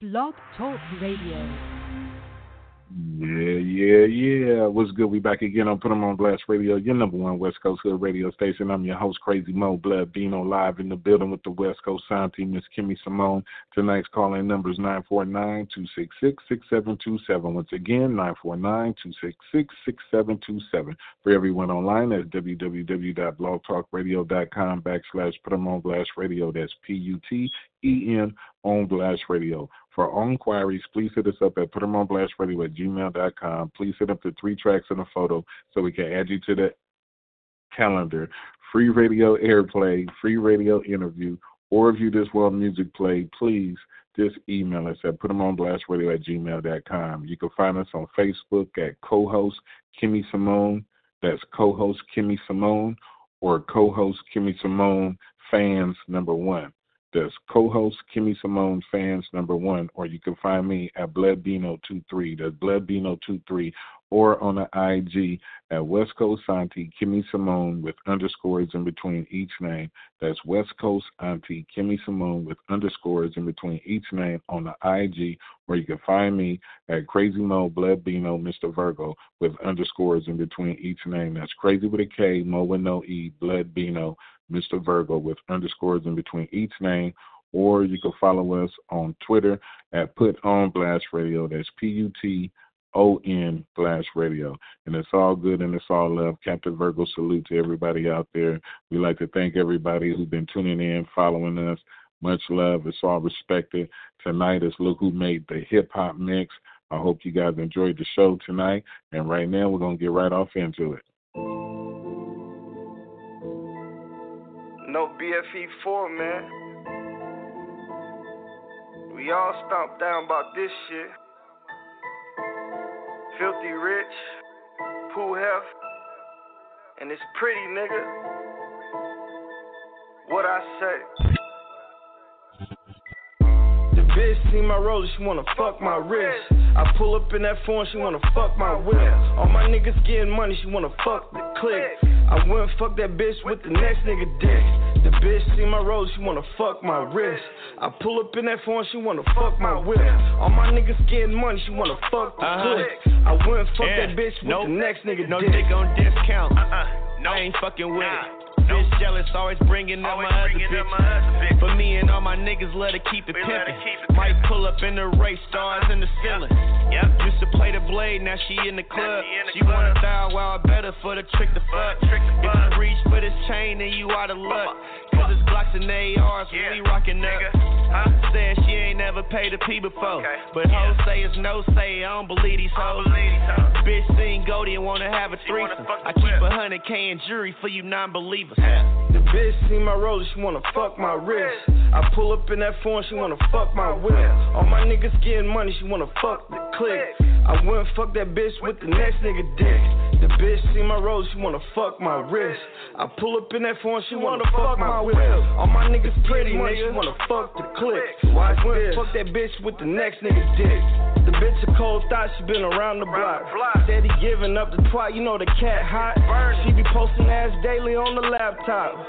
Blog Talk Radio. Yeah, yeah, yeah. What's good? We back again on Put 'em on Blast Radio, your number one West Coast Hood radio station. I'm your host, Crazy Mo Blood Bino, live in the building with the West Coast sound team, Miss Kimmy Simone. Tonight's calling number is 949-266-6727. Once again, 949-266-6727. For everyone online, that's www.blogtalkradio.com backslash Put 'em on Blast Radio. That's P-U-T-E-N on Blast Radio. For all inquiries, please hit us up at putemonblastradio at gmail.com. Please hit up the three tracks and a photo so we can add you to the calendar. Free radio airplay, free radio interview, or if you just want music play, please just email us at putemonblastradio at gmail.com. You can find us on Facebook at co-host Kimmy Simone. That's co-host Kimmy Simone or co-host Kimmy Simone fans number one. That's co-host Kimmy Simone fans number one, or you can find me at BloodBino23. That's BloodBino23, or on the IG at West Coast Auntie Kimmy Simone with underscores in between each name. That's West Coast Auntie Kimmy Simone with underscores in between each name on the IG, or you can find me at Crazy Mo Blood Bino Mr. Virgo with underscores in between each name. That's Crazy with a K, Mo with no E, Blood Bino Mr. Virgo with underscores in between each name, or you can follow us on Twitter at Put On Blast Radio. That's P U T O N Blast Radio. And it's all good and it's all love. Captain Virgo salute to everybody out there. We like to thank everybody who's been tuning in, following us. Much love. It's all respected. Tonight is Look Who Made the Hip Hop Mix. I hope you guys enjoyed the show tonight. And right now, we're going to get right off into it. No BFE 4, man. We all stomped down about this shit. Philthy Rich, Pooh Hef, and it's pretty, nigga. What I say? The bitch see my roller, she wanna fuck my wrist. I pull up in that phone, she wanna fuck my whip. All my niggas getting money, she wanna fuck the click. I wouldn't fuck that bitch with the next nigga dick. The bitch see my roller, she wanna fuck my wrist. I pull up in that phone, she wanna fuck my whip. All my niggas getting money, she wanna fuck the Uh-huh. click. I wouldn't fuck Yeah. that bitch with Nope. the next nigga No dick. dick on discount. Uh-uh. No. I ain't fucking with Nah. it. Bitch jealous, always bringing up Always my other bringing up my other bitches. But me and all my niggas love to keep it We pimpin'. Might pull up in the race, stars in the ceiling. Yep. Used to play the blade, now she in the club. she in the She wanna club. while I better for the trick to fuck. Trick to If you reach for this chain, then you out of luck. Cause it's Glocks and ARs Yeah. we rockin' up. Huh? Said she ain't never paid a P before. Okay. But hoes Yeah. say it's no say, I don't believe these hoes. believe hoes. Bitch seen Goldie and wanna have a threesome. I keep a hundred K in jury for you non-believers. The bitch see my roller, she wanna fuck my wrist. I pull up in that phone, she wanna fuck my whip. All my niggas getting money, she wanna fuck the click. I wouldn't fuck that bitch with the next nigga dick. The bitch see my roller, she wanna fuck my wrist. I pull up in that phone, she wanna fuck my whip. All my niggas pretty money, she wanna fuck the click. I wouldn't fuck that bitch with the next nigga dick. The bitch a cold thought, she been around the block. Steady giving up the twat, you know the cat hot. She be posting ass daily on the laptop.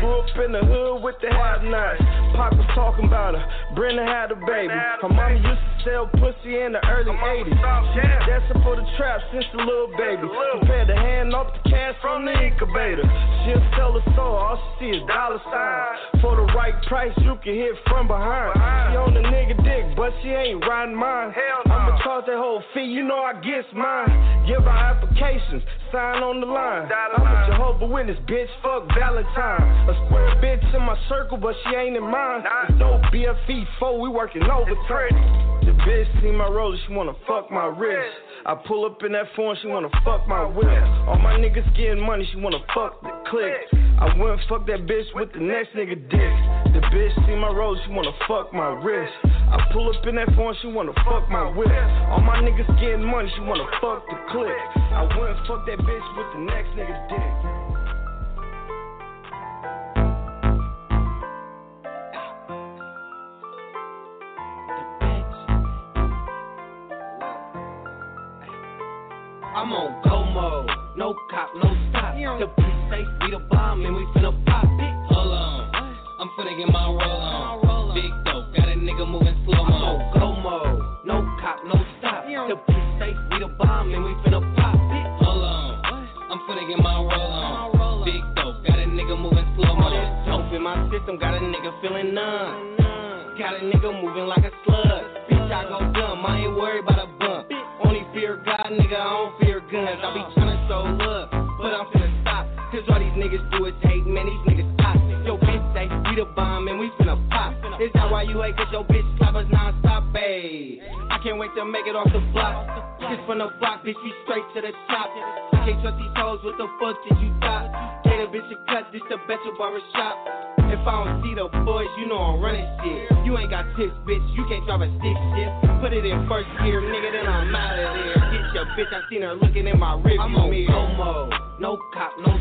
Grew up in the hood with the hot nots. Pop was talking about her. Brenda had a baby. Her mama used to sell pussy in the early 80s. That's her for the trap since the little baby. Prepared to hand off the cash from the incubator. She'll sell her soul, all she see is dollar signs. For the right price, you can hit from behind. She on the nigga dick, but she ain't riding mine. I'ma charge that whole fee, you know I gets mine. Give her applications, sign on the line. I'm a. Jehovah Witness, bitch, fuck Valentine. A square bitch in my circle, but she ain't in mine. No BFE 4, we working overtime. The bitch see my roller, she wanna fuck my wrist. I pull up in that phone, she wanna fuck my whip. All my niggas getting money, she wanna fuck the click. I wouldn't fuck that bitch with the next nigga dick. The bitch see my roller, she wanna fuck my wrist. I pull up in that phone, she wanna fuck my whip. All my niggas getting money, she wanna fuck the click. I wouldn't fuck that bitch with the next nigga dick. I'm on go mode. No cop, no stop. The police say we the bomb and we finna pop it. Hold on, I'm finna get my roll on. Big dope, got a nigga moving slow mo. I'm on go mode. No cop, no stop. The police say we the bomb and we finna pop it. Hold on, I'm finna get my roll on. Big dope, got a nigga moving slow mo. Dope in my system, got a nigga feeling numb. Got a nigga moving like a slug. Bitch, I go dumb, I ain't worried about a bump. Only fear God, nigga, I don't fear guns. I be tryna show love, but I'm finna stop. Cause all these niggas do is hate, man, these niggas we the bomb and we finna pop. Is that why you hate? Cause your bitch clap us non-stop, babe. I can't wait to make it off the block. Just from the block, bitch, we straight to the top. I can't trust these hoes, what the fuck did you thought? Get a bitch a cut, this the best barbershop. If I don't see the boys, you know I'm running shit. You ain't got tips, bitch, you can't drive a stick shift. Put it in first gear, nigga, then I'm out of there. Get your bitch, I seen her looking in my rearview I'm on mirror. go mode, no cop, no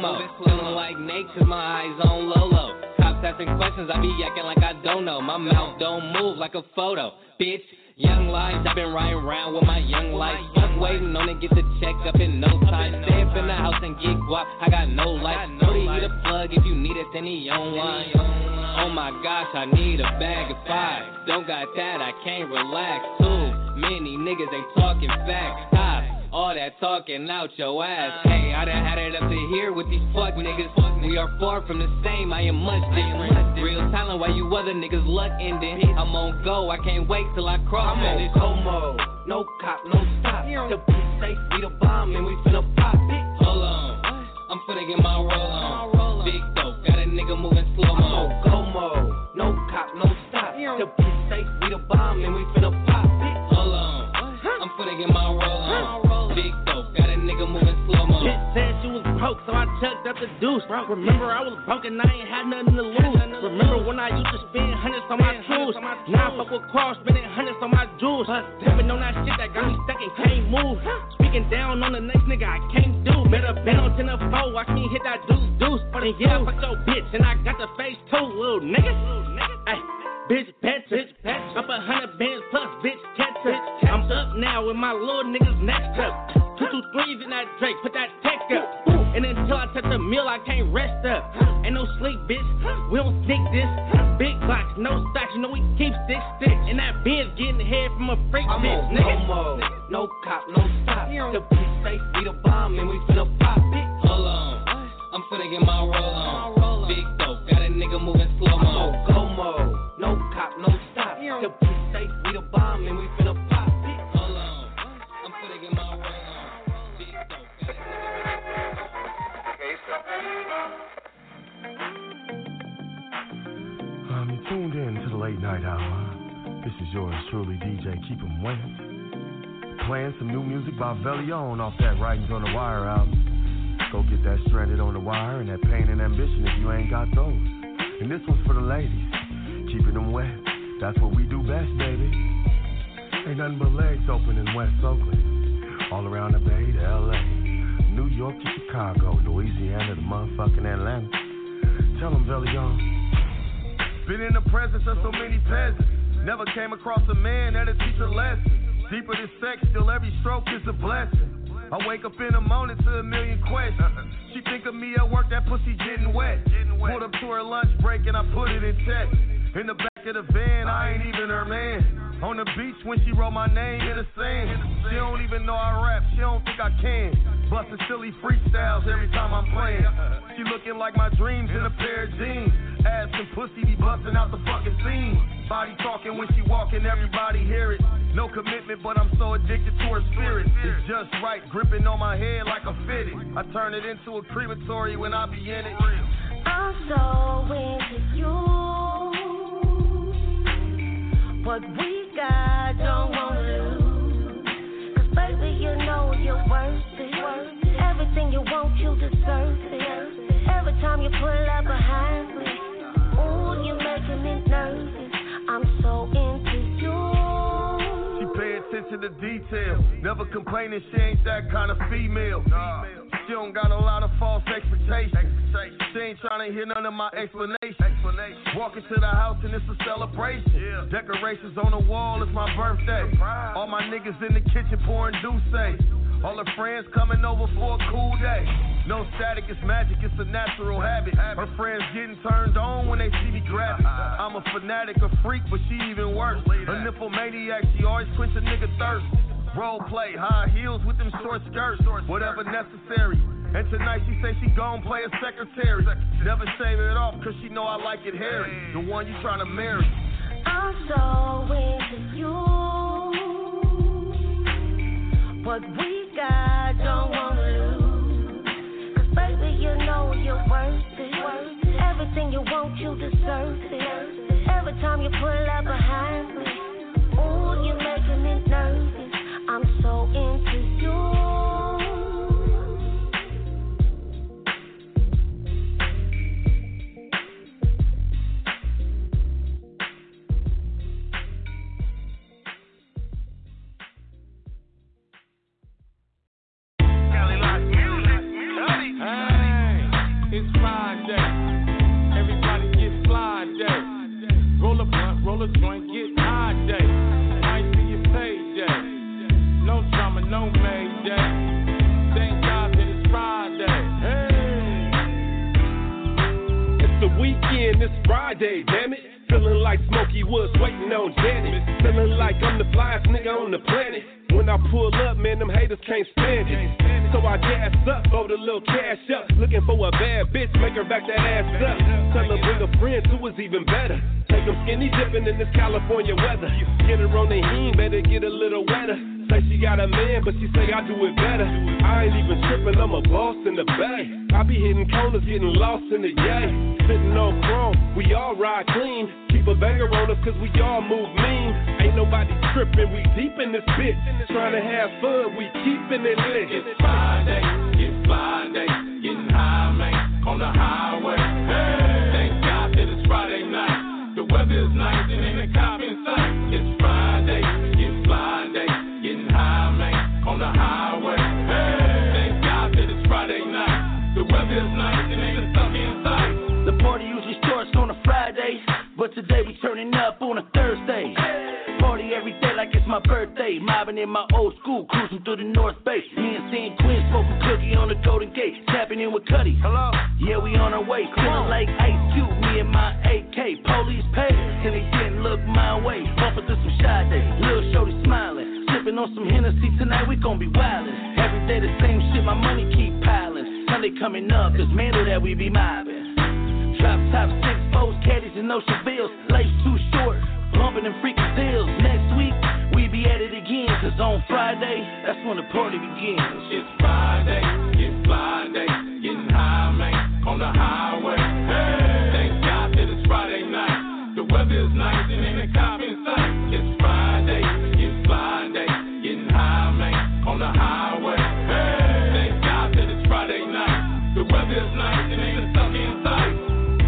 moving slow mo. Feeling like Nate, cause my eyes on Lolo. Cops asking questions, I be acting like I don't know. My mouth don't move like a photo, bitch. Young lives, I've been riding around with my young life. Fuck waiting on to get the check up in no time. Stay up in the house and get guap, I got no life. Know hit a plug if you need it, then he online. Oh my gosh, I need a bag of five. Don't got that, I can't relax. Too many niggas ain't talking facts. Stop all that talking out your ass. Uh. Hey, I done had it up to here with these fuck niggas. We are far from the same, I am much different. Real talent, while you other niggas luck ending. I'm on go, I can't wait till I cross I'm on go mode, no cop, no stop. The police safe, we the bomb and we finna pop it. Hold on, I'm finna get my roll on. So I chucked up the deuce. Bro, Remember, I was broke and I ain't had nothing to lose. Remember when I used to spend hundreds on my tools? Now I fuck with cars, spending hundreds on my jewels. Stepping on that shit that got me stuck and can't move. Speaking down on the next nigga, I can't do. Better been on 10 or 4, watch me hit that deuce deuce. And yeah, fuck your bitch, and I got the face too, little nigga. Ay, bitch, better. Up a hundred bands plus, bitch, up. I'm up now with my little niggas next up. Two, two, threes in that Drake, put that tech up. And until I touch the meal, I can't rest up. Ain't no sleep, bitch. We don't sneak this. Big box, no stocks, you know we keep six sticks. And that Benz getting head from a freak I'm bitch, on nigga. go mode, no cop, no stop. The police say we the bomb and we finna pop it. Hold on, I'm finna get my roll on. Big dope, got a nigga moving slow mo. go mode, no cop, no stop. The police late night hour. This is yours truly, DJ Keep 'em Wet. Playing some new music by Velion off that Writings on the Wire album. Go get that Stranded on the Wire and that Pain and Ambition if you ain't got those. And this one's for the ladies, keeping them wet. That's what we do best, baby. Ain't nothing but legs open in West Oakland. All around the Bay to LA, New York to Chicago, Louisiana to motherfucking Atlanta. Tell them, Velion. Been in the presence of so many peasants. Never came across a man that'll teach a lesson. Deeper than sex, still every stroke is a blessing. I wake up in the morning to a million questions. She think of me at work, that pussy getting wet. Pulled up to her lunch break and I put it in check. In the back of the van, I ain't even her man. On the beach when she wrote my name in the sand. She don't even know I rap, she don't think I can. Bustin' silly freestyles every time I'm playing. She looking like my dreams in a pair of jeans. Ass and pussy be busting out the fucking scene. Body talking when she walking, everybody hear it. No commitment, but I'm so addicted to her spirit. It's just right, gripping on my head like a fitted. I turn it into a crematory when I be in it. I'm so into you. What we got, don't wanna Everything you want, you deserve it. Every time you pull up behind me, ooh, you're making me nervous. I'm so into you. She pay attention to detail. Never complaining she ain't that kind of female. She don't got a lot of false expectations. She ain't trying to hear none of my explanations. Walking to the house and it's a celebration. Decorations on the wall, it's my birthday. All my niggas in the kitchen pouring Douce. All her friends coming over for a cool day. No static, it's magic, it's a natural habit. Her friends getting turned on when they see me grab it. I'm a fanatic, a freak, but she even worse. A nymphomaniac, she always quench a nigga thirst. Role play, high heels with them short skirts, whatever necessary. And tonight she say she gon' play a secretary. Never shave it off, cause she know I like it hairy. The one you trying to marry. I'm so into you. What we got, don't wanna lose. Baby, you know you're worth it. Everything you want, you deserve it. Every time you pull up behind me, ooh, you're making me nervous. Make her back that ass up. Tell her bring a friend who is even better. Take them skinny dipping in this California weather. Get her on the heen, better get a little wetter. Say she got a man, but she say I do it better. I ain't even tripping, I'm a boss in the bay. I be hitting corners, getting lost in the yay. Sitting on chrome, we all ride clean. Keep a banger on us, cause we all move mean. Ain't nobody tripping, we deep in this bitch. Trying to have fun, we keeping it lit. It's Friday, it's Friday, on the highway. Hey, thank God that it's Friday night. The weather is nice and ain't a cop in sight. It's Friday, it's Friday, getting high, man, on the highway. Hey, thank God that it's Friday night. The weather is nice and ain't a suck in sight. The party usually starts on a Friday, but today we turning up on a Thursday. Birthday. Mobbing in my old school, cruising through the North Bay. Me and San Quinn smoking cookie on the Golden Gate. Tapping in with Cuddy. Hello. Yeah, we on our way. Feeling like Ice Cube, me and my AK. Police paid, and they didn't look my way. Bumping through some shy day. Lil Shorty smiling. Sipping on some Hennessy tonight, we gon' be wildin'. Every day the same shit, my money keep piling. Sunday coming up, this mantle that we be mobbing. Drop top six foes, caddies and no Chevilles. Life's too short, bumping and freaking deals. At it again. Cause on Friday, that's when the party begins. It's Friday, it's Friday, getting high, man, on the highway. Hey, thank God that it's Friday night. The weather is nice and ain't a cop in sight. It's Friday, it's Friday, getting high, man, on the highway. Hey, thank God that it's Friday night. The weather is nice and ain't a suck in sight.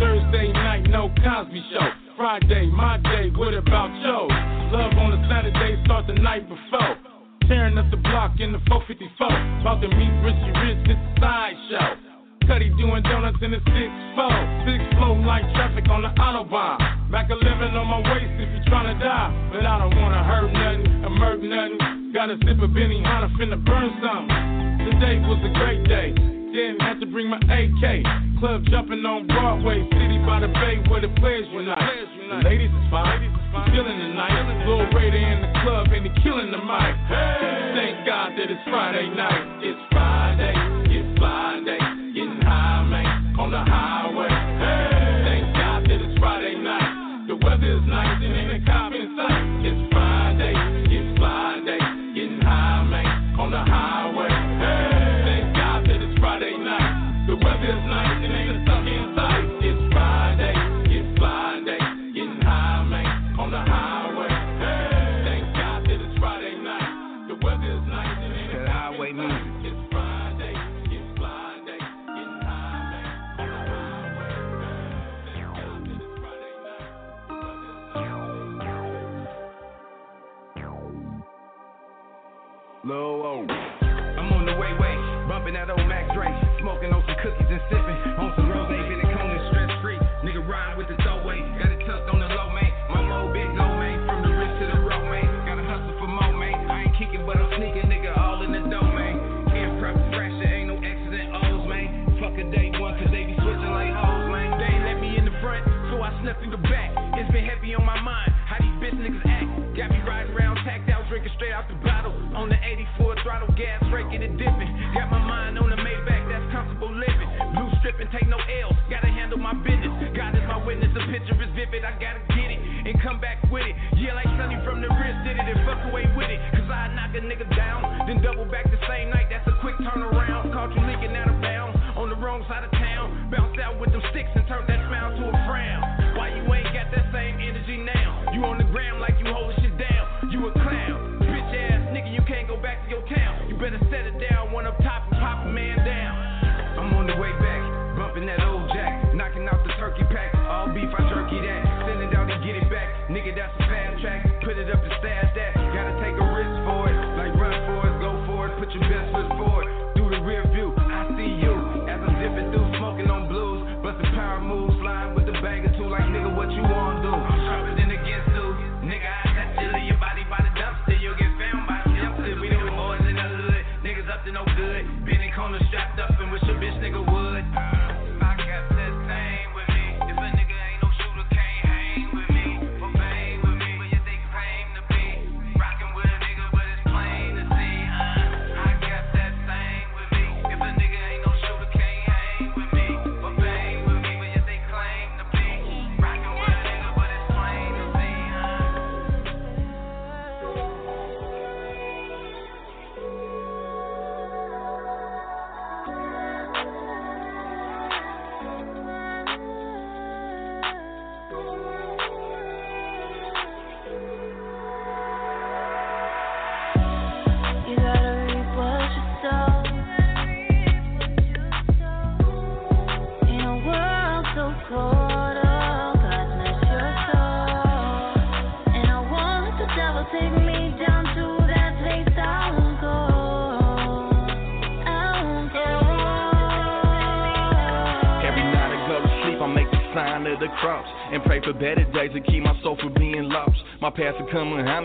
Thursday night, no Cosby show. Friday, my day, what about night before. Tearing up the block in the 454. About to meet Richie Rich, it's a sideshow. Cuddy doing donuts in the 6-4. Six flow like traffic on the Autobahn. Back 11 on my waist if you tryna die. But I don't wanna hurt nothing, or murk nothing. Got a sip of Benny Hanna, finna burn something. Today was a great day. Didn't have to bring my AK. Club jumping on Broadway, city by the bay where the players unite. The ladies is fine, feeling the night. Lil Raider in and killing the mic. Thank God that it's Friday night. It's with it. Yeah, like Sonny from the wrist did it and fuck away with it. Cause I knock a nigga down, then double back the same night. That's a quick turnaround. Caught you leaking out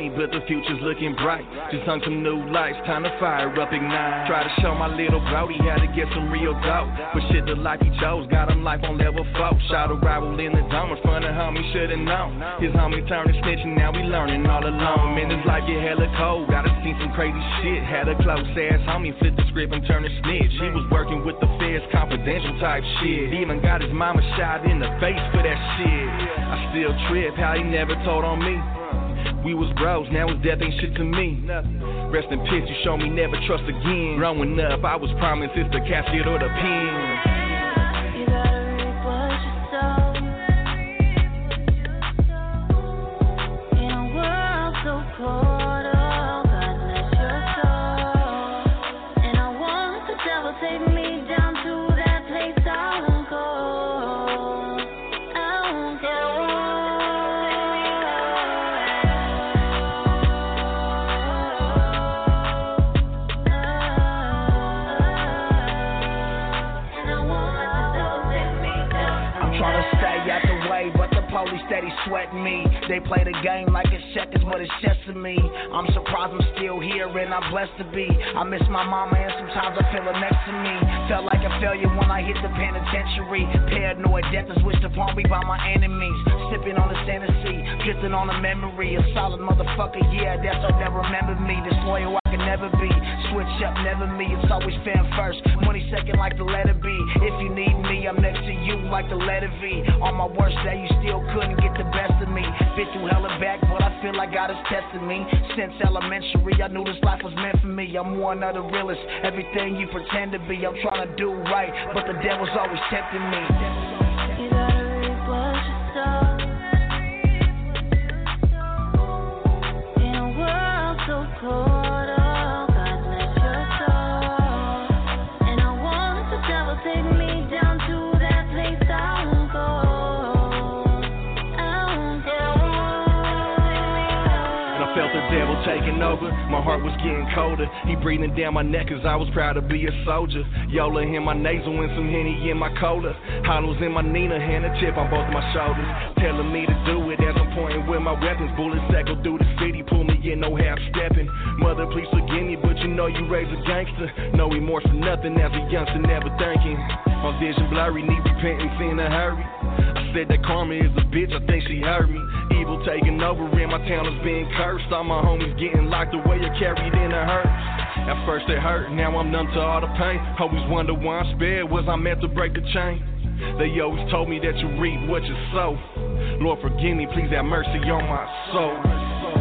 but the future's looking bright. Just hung some new lights, time to fire up ignite. Try to show my little bro how to get some real dope. But shit, the life he chose got him life on level four. Shot a rival in the dome in front of homie, should've known. His homie turned to snitching, now we learning all alone. Man, this life get hella cold. Gotta see some crazy shit. Had a close ass homie flip the script and turn to snitch. He was working with the feds, confidential type shit. Even got his mama shot in the face for that shit. I still trip how he never told on me. We was bros, now his death ain't shit to me. Rest in peace, you show me never trust again. Growing up, I was promised it's the casket or the pen. Sweating me. They play the game like it's checkers, but it's chess to me. I'm surprised I'm still here and I'm blessed to be. I miss my mama and sometimes I feel her next to me. Felt like a failure when I hit the penitentiary. Paranoid death is wished upon me by my enemies. Sipping on the Tennessee, drifting on a memory. A solid motherfucker, yeah, that's all that remember me. This loyal I can never be. Switch up, never me. It's always fan first. Money second, like the letter B. If you need me, I'm next to you, like the letter V. On my worst day, you still couldn't get the best of me. Been through hell and back, but I feel like God is testing me. Since elementary, I knew this life was meant for me. I'm one of the realest. Everything you pretend to be, I'm trying to do right, but the devil's always tempting me. Taking over. My heart was getting colder. He breathing down my neck cause I was proud to be a soldier. Yola in my nasal and some Henny in my cola. Hollows in my Nina, hand a chip on both my shoulders. Telling me to do it as I'm pointing with my weapons. Bullets echo through the city, pull me in, no half stepping. Mother, please forgive me, but you know you raised a gangster. No remorse for nothing as a youngster, never thinking. My vision blurry, need repentance in a hurry. I said that karma is a bitch, I think she heard me. Evil taking over and my town is being cursed. All my homies getting locked away or carried in a hearse. At first it hurt, now I'm numb to all the pain. Always wonder why I'm spared, was I meant to break the chain? They always told me that you reap what you sow. Lord, forgive me, please have mercy on my soul.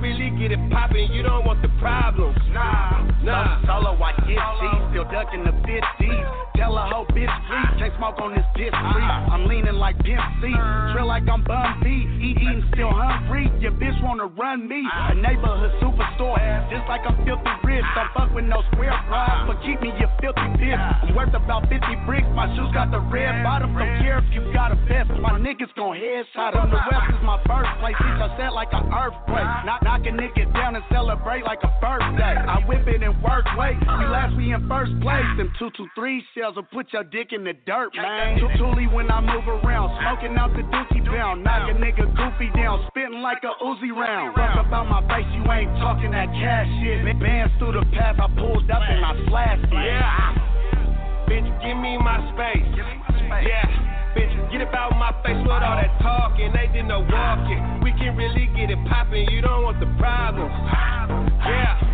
Really get it poppin'. You don't want the problems. Smoke on this diss free. I'm leaning like Dempsey, trill like I'm Bun B. Eating still hungry, your bitch wanna run me. A neighborhood superstore, just like I'm filthy rich. Don't fuck with no square fries, but keep me your filthy bitch. I'm worth about 50 bricks, my shoes got the red bottom. Don't care if you got a vest, my niggas gon' headshot on the west is my birthplace. Bitch, I set like an earthquake. Knock, knock a nigga down and celebrate like a birthday. I whip it and work weight. We last we in first place. Them 223 shells will put your dick in the dirt, man. When I move around, smoking out the dookie pound. Knock a nigga goofy down, spitting like a Uzi round. Fuck about my face, you ain't talking that cash shit. Bands through the path, I pulled up and I slashed it. Yeah. Bitch, give me my space. Yeah. Bitch, get about my face with all that talking. They did no walking. We can really get it poppin'. You don't want the problems. Yeah.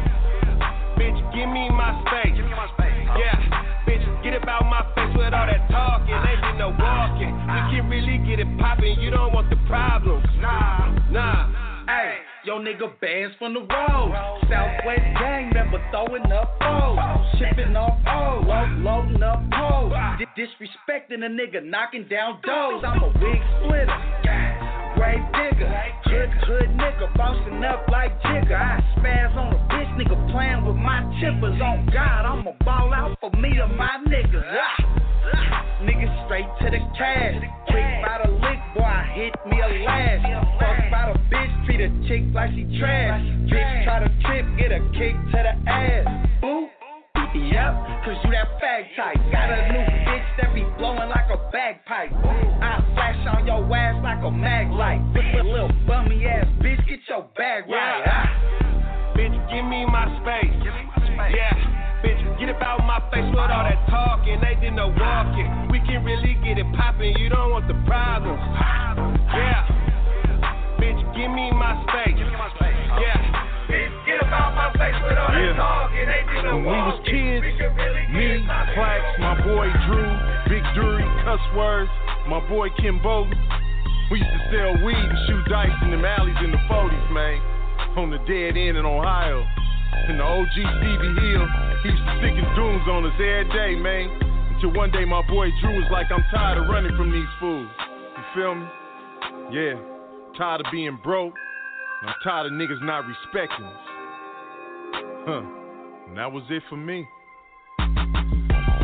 Poppin'. You don't want the problems. Nah. Nah. Hey, yo nigga bands from the road. Southwest gang member throwing up O's. Shipping off O's. Load, loading up. Di- disrespecting a nigga, knocking down doors. I'm a wig splitter. Grave digger. Hood, hood nigga, bossing up like Jigger. I spaz on a bitch nigga playing with my chippers. On God, I'ma ball out for me and my niggas. Ah. Niggas straight to the cash. Quick by the lick, boy, hit me a lash. Fuck by the bitch, treat a chick like she trash. Bitch try to trip, get a kick to the ass. Boo. Yep, cause you that fag type. Got a new bitch that be blowing like a bagpipe. I flash on your ass like a mag light. With a little bummy ass bitch, get your bag right. Bitch, give me my space. Get about my face with all that talking. They did no walking. We can really get it poppin'. You don't want the problems. Yeah. Bitch, give me my space. Yeah. Bitch, get about my face with all that talking. They did no When we was kids, We can really me. Plax, my boy Drew, Big Dury, Cuss Words, my boy Kim Bolton. We used to sell weed and shoot dice in them alleys in the 40s, man. On the dead end in Ohio. And the OG Stevie Hill, he used to stick his dooms on us every day, man. Until one day my boy Drew was like, I'm tired of running from these fools. You feel me? Yeah. Tired of being broke. I'm tired of niggas not respecting us. Huh. And that was it for me.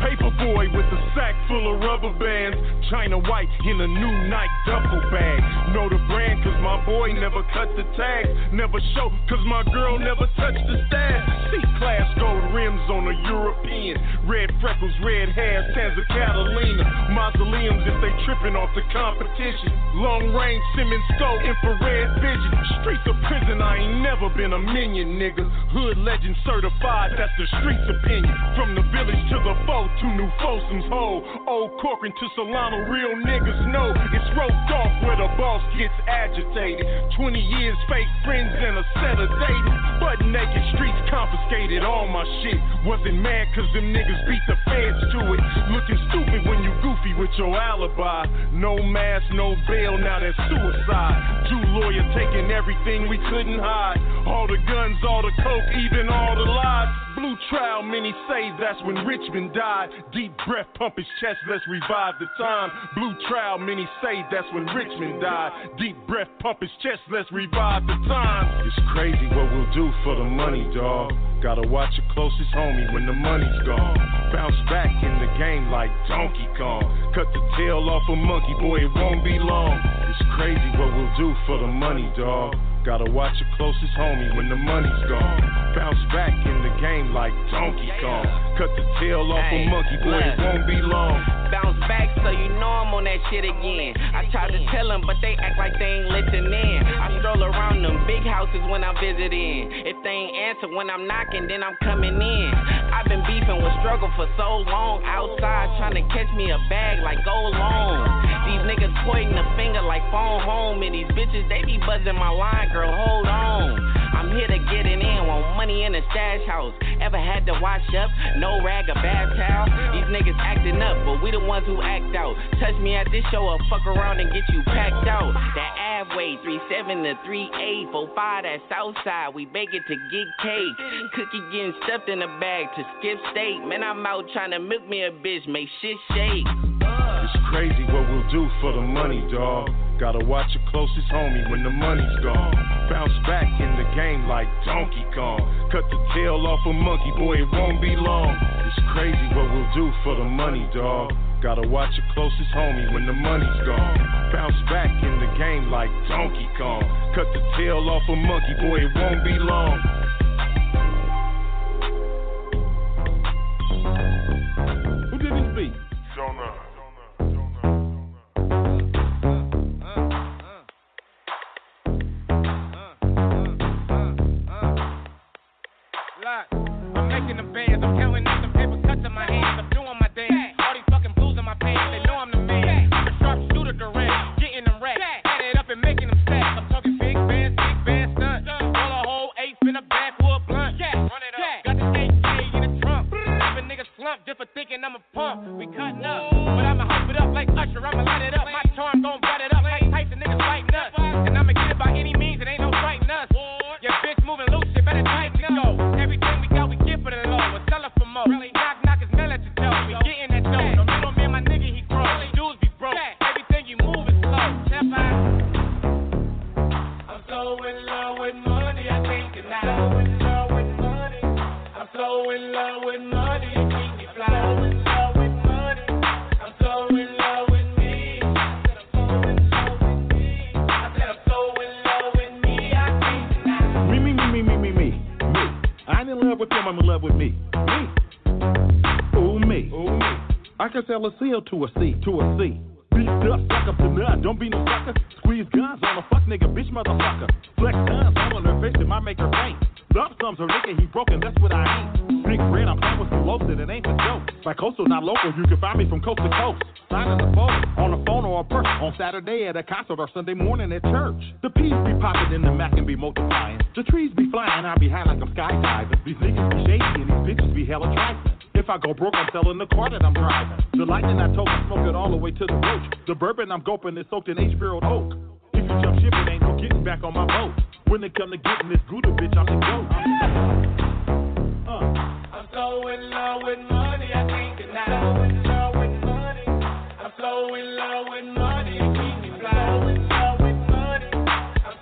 Paperboy with a sack full of rubber bands. China white in a new Nike duffel bag. Know the brand cause my boy never cut the tag. Never show cause my girl never touched the stash. C class gold rims on a European. Red freckles, red hair, Santa Catalina. Mausoleums if they tripping off the competition. Long range Simmons scope, infrared vision. Streets of prison, I ain't never been a minion, nigga. Hood legend certified, that's the streets opinion. From the village to the foe, to New Folsom's hole. Old Corcoran to Solano, real niggas know it's roped off where the boss gets agitated. 20 years, fake friends, and a set of dating. Butt naked, streets confiscated all my shit. Wasn't mad cause them niggas beat the feds to it. Looking stupid when you goofy with your alibi. No mask, no bail, now that's suicide. Jew lawyer taking everything we couldn't hide. All the guns, all the coke, even all the lies. Blue trial, many say that's when Richmond died. Deep breath, pump his chest, let's revive the time. Blue trial, many say that's when Richmond died. Deep breath, pump his chest, let's revive the time. It's crazy what we'll do for the money, dog. Gotta watch your closest homie when the money's gone. Bounce back in the game like Donkey Kong. Cut the tail off a monkey, boy, it won't be long. It's crazy what we'll do for the money, dawg. Gotta watch your closest homie when the money's gone. Bounce back in the game like Donkey Kong. Cut the tail off a monkey, boy, it won't be long. Bounce back so you know I'm on that shit again. I tried to tell them, but they act like they ain't listening. I stroll around them big houses when I'm visiting. If they ain't answer when I'm knocking, then I'm coming in. I've been beefing with struggle for so long. Outside trying to catch me a bag like go long. These niggas pointing the finger like phone home. And these bitches, they be buzzing my line, girl, hold on. I'm here to get it in, want money in the stash house. Ever had to wash up? No rag or bath towel? These niggas acting up, but we the ones who act out. Touch me at this show or fuck around and get you packed out. That Avway, 37 to 38, 45, that Southside. We bake it to get cake. Cookie getting stuffed in a bag to skip state. Man, I'm out trying to milk me a bitch, make shit shake. It's crazy what we'll do for the money, dawg. Gotta watch your closest homie when the money's gone. Bounce back in the game like Donkey Kong. Cut the tail off a monkey, boy, it won't be long. It's crazy what we'll do for the money, dog. Gotta watch your closest homie when the money's gone. Bounce back in the game like Donkey Kong. Cut the tail off a monkey, boy, it won't be long. I can sell a seal to a C, to a C. Beat up, suck up to nut, don't be no sucker. Squeeze guns on a fuck nigga, bitch motherfucker. Flex guns all on her face, it might make her faint. Lump sums her nigga, he broken, that's what I ain't. Big red, I'm playing with explosive, it ain't a joke. By coastal, not local, you can find me from coast to coast. Signing the phone, on the phone or a purse. On Saturday at a concert or Sunday morning at church. The peas be popping and the Mac and be multiplying. The trees be flying, I be high like I'm skydiving. These niggas be shady and these bitches be hella trifling. If I go broke, I'm selling the car that I'm driving. The lightning I told, I smoke it all the way to the roach. The bourbon I'm gulping is soaked in H-barreled oak. If you jump ship, it ain't no getting back on my boat. When it come to getting this Gouda bitch, I'm the goat. I'm so in love with money, I can't deny. So in love with money. I'm so in love with money, it keep me fly. So in love with money. I'm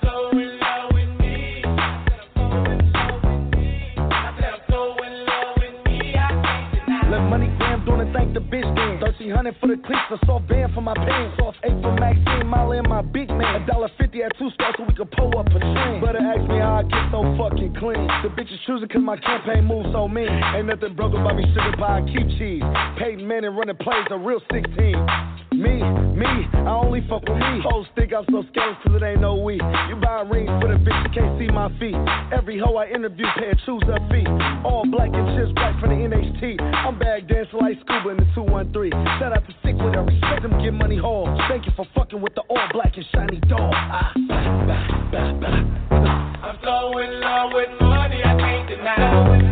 I'm it, thank the bitch then. 1300 for the cleats, a soft band for my pants. Soft 8 for Maxine, Molly and my big man. A dollar fifty at two stars so we could pull up a train. Better ask me how I get so fucking clean. The bitches choosing cause my campaign moves so mean. Ain't nothing broke about me, sugar pie and keep cheese. Peyton Manning running plays, a real 16. Me, me, I only fuck with me. Hoes think I'm so scandalous cause it ain't no we. You buy rings for the bitch, you can't see my feet. Every hoe I interview pay a choose up. All black and chips black from the NHT. I'm bag dancing like scuba in the 213. Shout out to Sick with her, respect them, get money hall. Thank you for fucking with the all black and shiny dog. Ah. I'm so in love with money, I can't deny.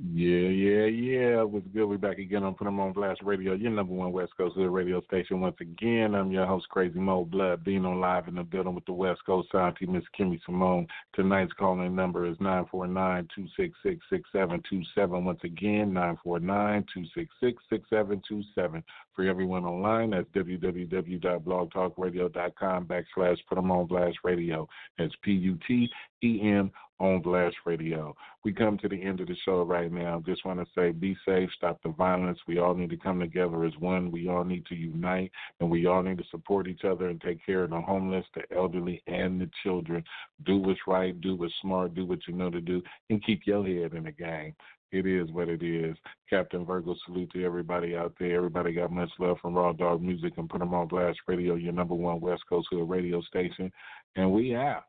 Me, I can't deny. good? We're back again on Put 'em on Blast Radio, your number one West Coast Hood radio station. Once again, I'm your host, Crazy Mo Blood, being on live in the building with the West Coast Sound Team, Miss Kimmy Simone. Tonight's calling number is 949-266-6727. Once again, 949-266-6727. For everyone online, that's www.blogtalkradio.com backslash Put 'em on Blast Radio. That's P-U-T-E-M on Blast Radio. We come to the end of the show right now. Just want to say be safe, stop the violence. We all need to come together as one. We all need to unite, and we all need to support each other and take care of the homeless, the elderly, and the children. Do what's right, do what's smart, do what you know to do, and keep your head in the game. It is what it is. Captain Virgo, salute to everybody out there. Everybody got much love from Raw Dog Music and put them on Blast Radio, your number one West Coast Hood radio station. And we out.